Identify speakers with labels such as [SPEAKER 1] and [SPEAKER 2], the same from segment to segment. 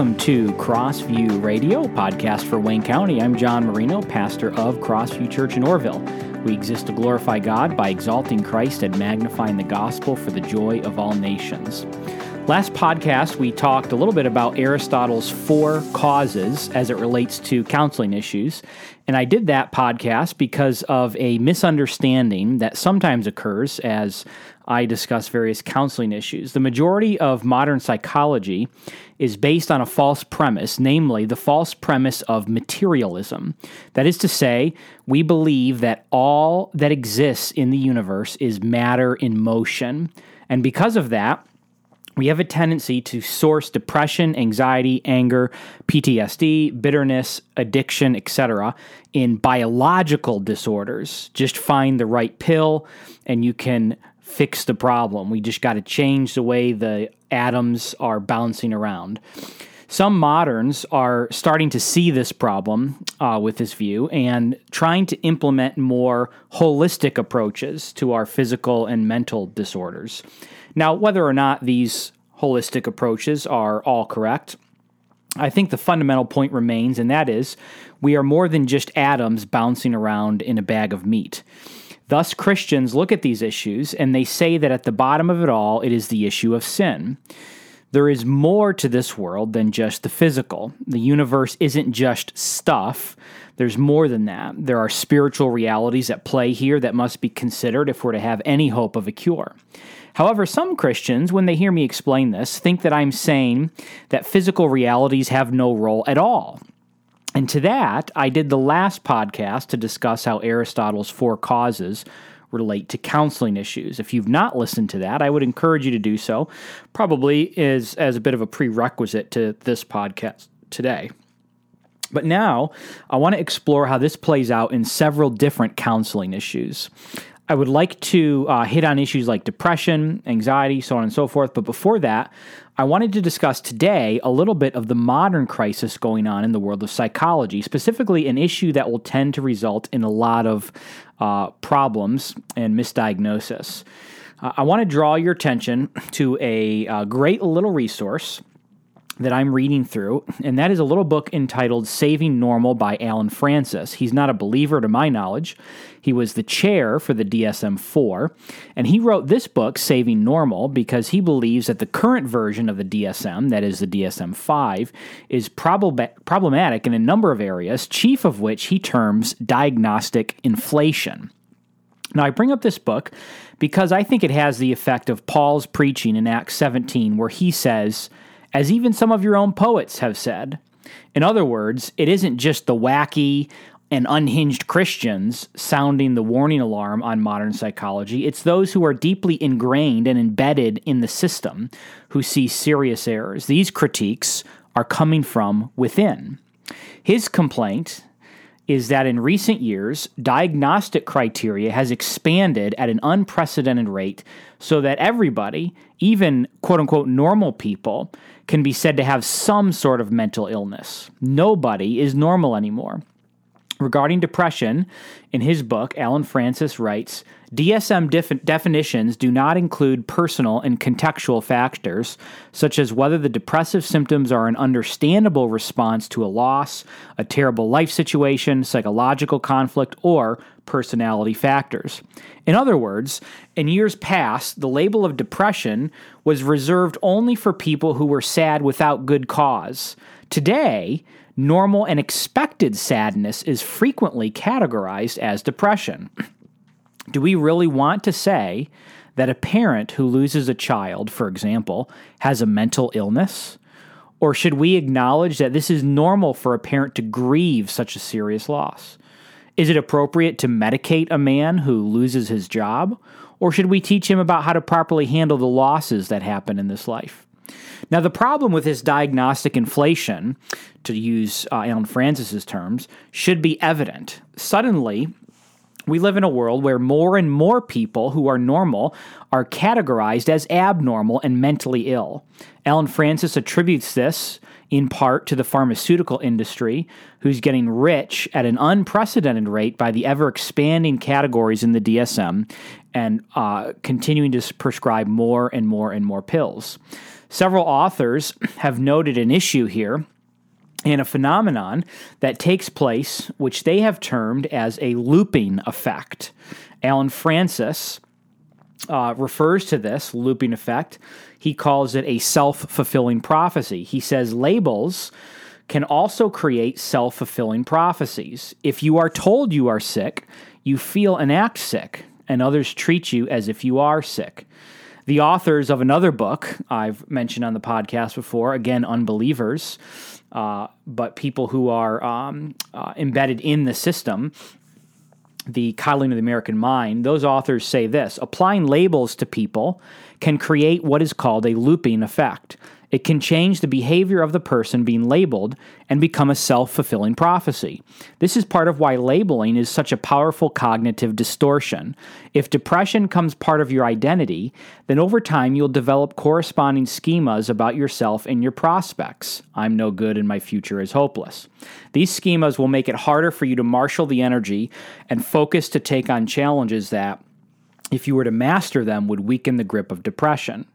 [SPEAKER 1] welcome to Crossview Radio, podcast for Wayne County. I'm John Marino, pastor of Crossview Church in Orrville. We exist to glorify God by exalting Christ and magnifying the gospel for the joy of all nations. Last podcast, we talked a little bit about Aristotle's four causes as it relates to counseling issues. And I did that podcast because of a misunderstanding that sometimes occurs as I discuss various counseling issues. The majority of modern psychology is based on a false premise, namely the false premise of materialism. That is to say, we believe that all that exists in the universe is matter in motion. And because of that, we have a tendency to source depression, anxiety, anger, PTSD, bitterness, addiction, etc. in biological disorders. Just find the right pill and you can fix the problem. We just got to change the way the atoms are bouncing around. Some moderns are starting to see this problem uh, with this view and trying to implement more holistic approaches to our physical and mental disorders. Now, whether or not these holistic approaches are all correct, I think the fundamental point remains, and that is we are more than just atoms bouncing around in a bag of meat. Thus, Christians look at these issues and they say that at the bottom of it all, it is the issue of sin. There is more to this world than just the physical. The universe isn't just stuff, there's more than that. There are spiritual realities at play here that must be considered if we're to have any hope of a cure. However, some Christians, when they hear me explain this, think that I'm saying that physical realities have no role at all. And to that, I did the last podcast to discuss how Aristotle's four causes relate to counseling issues. If you've not listened to that, I would encourage you to do so, probably is as a bit of a prerequisite to this podcast today. But now, I want to explore how this plays out in several different counseling issues. I would like to uh, hit on issues like depression, anxiety, so on and so forth. But before that, I wanted to discuss today a little bit of the modern crisis going on in the world of psychology, specifically an issue that will tend to result in a lot of uh, problems and misdiagnosis. Uh, I want to draw your attention to a, uh, great little resource that I'm reading through, and that is a little book entitled Saving Normal by Allen Frances. He's not a believer to my knowledge. He was the chair for the DSM 4, and he wrote this book, Saving Normal, because he believes that the current version of the DSM, that is the DSM 5, is prob- problematic in a number of areas, chief of which he terms diagnostic inflation. Now, I bring up this book because I think it has the effect of Paul's preaching in Acts 17, where he says, as even some of your own poets have said. In other words, it isn't just the wacky and unhinged Christians sounding the warning alarm on modern psychology. It's those who are deeply ingrained and embedded in the system who see serious errors. These critiques are coming from within. His complaint is that in recent years, diagnostic criteria has expanded at an unprecedented rate so that everybody, even quote unquote normal people, can be said to have some sort of mental illness. Nobody is normal anymore. Regarding depression, in his book, Allen Frances writes DSM def- definitions do not include personal and contextual factors, such as whether the depressive symptoms are an understandable response to a loss, a terrible life situation, psychological conflict, or personality factors. In other words, in years past, the label of depression was reserved only for people who were sad without good cause. Today, normal and expected sadness is frequently categorized as depression. Do we really want to say that a parent who loses a child, for example, has a mental illness? Or should we acknowledge that this is normal for a parent to grieve such a serious loss? Is it appropriate to medicate a man who loses his job? Or should we teach him about how to properly handle the losses that happen in this life? Now, the problem with this diagnostic inflation, to use uh, Allen Frances's terms, should be evident. Suddenly, we live in a world where more and more people who are normal are categorized as abnormal and mentally ill. Allen Frances attributes this in part to the pharmaceutical industry, who's getting rich at an unprecedented rate by the ever expanding categories in the DSM and uh, continuing to prescribe more and more and more pills. Several authors have noted an issue here and a phenomenon that takes place, which they have termed as a looping effect. Allen Frances uh, refers to this looping effect. He calls it a self fulfilling prophecy. He says labels can also create self fulfilling prophecies. If you are told you are sick, you feel and act sick, and others treat you as if you are sick. The authors of another book I've mentioned on the podcast before, again, unbelievers, uh, but people who are um, uh, embedded in the system, the coddling of the American mind, those authors say this applying labels to people can create what is called a looping effect. It can change the behavior of the person being labeled and become a self fulfilling prophecy. This is part of why labeling is such a powerful cognitive distortion. If depression comes part of your identity, then over time you'll develop corresponding schemas about yourself and your prospects. I'm no good and my future is hopeless. These schemas will make it harder for you to marshal the energy and focus to take on challenges that, if you were to master them, would weaken the grip of depression.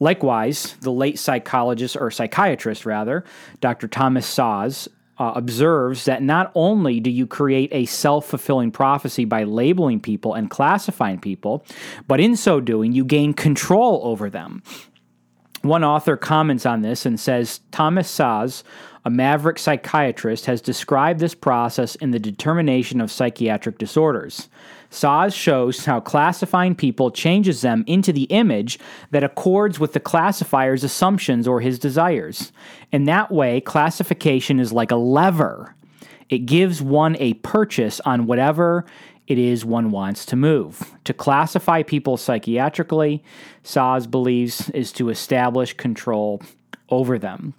[SPEAKER 1] Likewise, the late psychologist, or psychiatrist rather, Dr. Thomas Szasz, uh, observes that not only do you create a self fulfilling prophecy by labeling people and classifying people, but in so doing, you gain control over them. One author comments on this and says Thomas Szasz, a maverick psychiatrist, has described this process in the determination of psychiatric disorders. Szasz shows how classifying people changes them into the image that accords with the classifier's assumptions or his desires. In that way, classification is like a lever. It gives one a purchase on whatever it is one wants to move. To classify people psychiatrically, Szasz believes, is to establish control over them.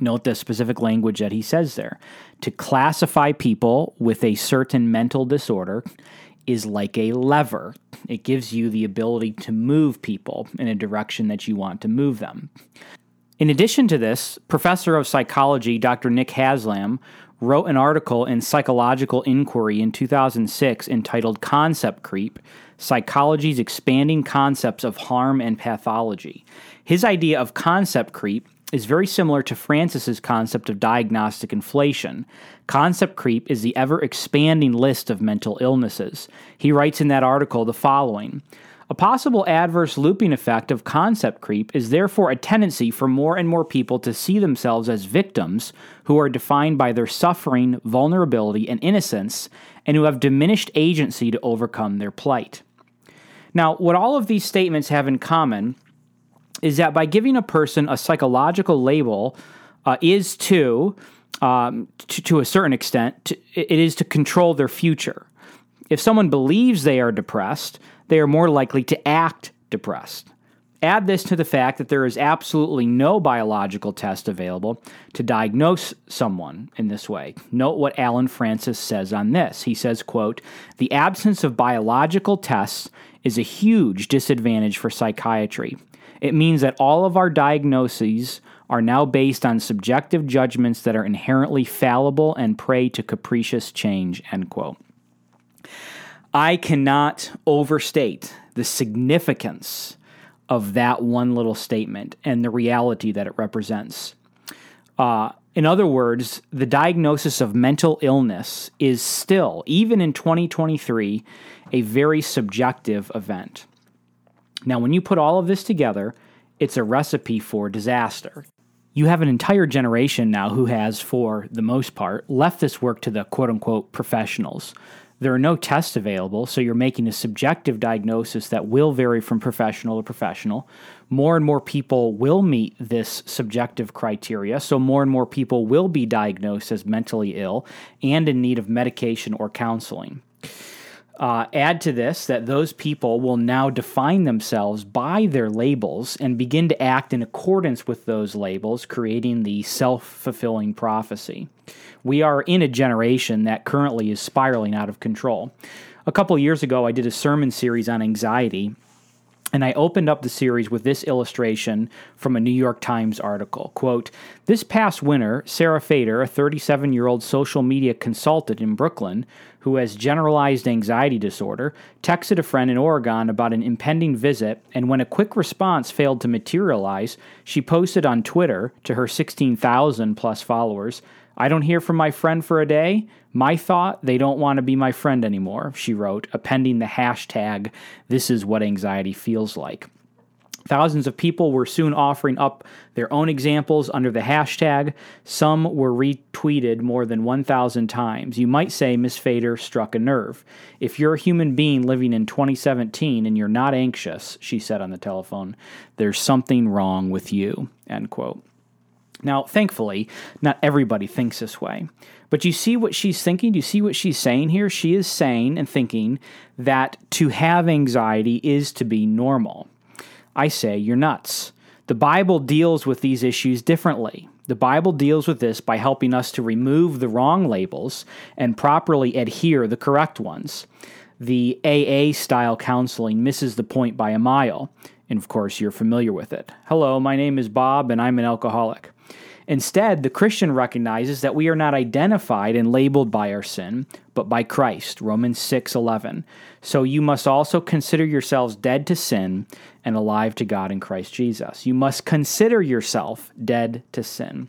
[SPEAKER 1] Note the specific language that he says there. To classify people with a certain mental disorder is like a lever. It gives you the ability to move people in a direction that you want to move them. In addition to this, professor of psychology Dr. Nick Haslam wrote an article in Psychological Inquiry in 2006 entitled Concept Creep Psychology's Expanding Concepts of Harm and Pathology. His idea of concept creep is very similar to Frances's concept of diagnostic inflation. Concept creep is the ever expanding list of mental illnesses. He writes in that article the following A possible adverse looping effect of concept creep is therefore a tendency for more and more people to see themselves as victims who are defined by their suffering, vulnerability, and innocence, and who have diminished agency to overcome their plight. Now, what all of these statements have in common is that by giving a person a psychological label uh, is to, um, to, to a certain extent, to, it is to control their future. If someone believes they are depressed, they are more likely to act depressed. Add this to the fact that there is absolutely no biological test available to diagnose someone in this way. Note what Allen Frances says on this. He says, quote, "The absence of biological tests is a huge disadvantage for psychiatry. It means that all of our diagnoses are now based on subjective judgments that are inherently fallible and prey to capricious change. End quote. I cannot overstate the significance of that one little statement and the reality that it represents. Uh, in other words, the diagnosis of mental illness is still, even in 2023, a very subjective event. Now, when you put all of this together, it's a recipe for disaster. You have an entire generation now who has, for the most part, left this work to the quote unquote professionals. There are no tests available, so you're making a subjective diagnosis that will vary from professional to professional. More and more people will meet this subjective criteria, so more and more people will be diagnosed as mentally ill and in need of medication or counseling. Uh, add to this that those people will now define themselves by their labels and begin to act in accordance with those labels, creating the self fulfilling prophecy. We are in a generation that currently is spiraling out of control. A couple years ago, I did a sermon series on anxiety, And I opened up the series with this illustration from a New York Times article. Quote, This past winter, Sarah Fader, a 37 year old social media consultant in Brooklyn who has generalized anxiety disorder, texted a friend in Oregon about an impending visit, and when a quick response failed to materialize, she posted on Twitter to her 16,000 plus followers I don't hear from my friend for a day. My thought, they don't want to be my friend anymore, she wrote, appending the hashtag, This is what anxiety feels like. Thousands of people were soon offering up their own examples under the hashtag. Some were retweeted more than 1,000 times. You might say Miss Fader struck a nerve. If you're a human being living in 2017 and you're not anxious, she said on the telephone, there's something wrong with you. End quote. Now, thankfully, not everybody thinks this way. But you see what she's thinking? You see what she's saying here? She is saying and thinking that to have anxiety is to be normal. I say you're nuts. The Bible deals with these issues differently. The Bible deals with this by helping us to remove the wrong labels and properly adhere the correct ones. The AA style counseling misses the point by a mile. And of course, you're familiar with it. Hello, my name is Bob, and I'm an alcoholic. Instead, the Christian recognizes that we are not identified and labeled by our sin, but by Christ, Romans 6:11. So you must also consider yourselves dead to sin and alive to God in Christ Jesus. You must consider yourself dead to sin.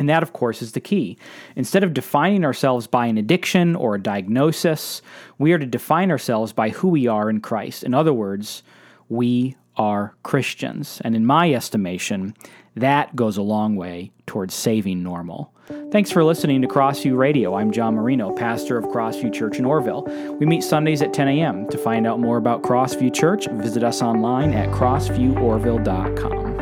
[SPEAKER 1] And that, of course, is the key. Instead of defining ourselves by an addiction or a diagnosis, we are to define ourselves by who we are in Christ. In other words, we are Christians. And in my estimation, that goes a long way towards saving normal. Thanks for listening to Crossview Radio. I'm John Marino, pastor of Crossview Church in Orrville. We meet Sundays at 10 a.m. To find out more about Crossview Church, visit us online at crossvieworville.com.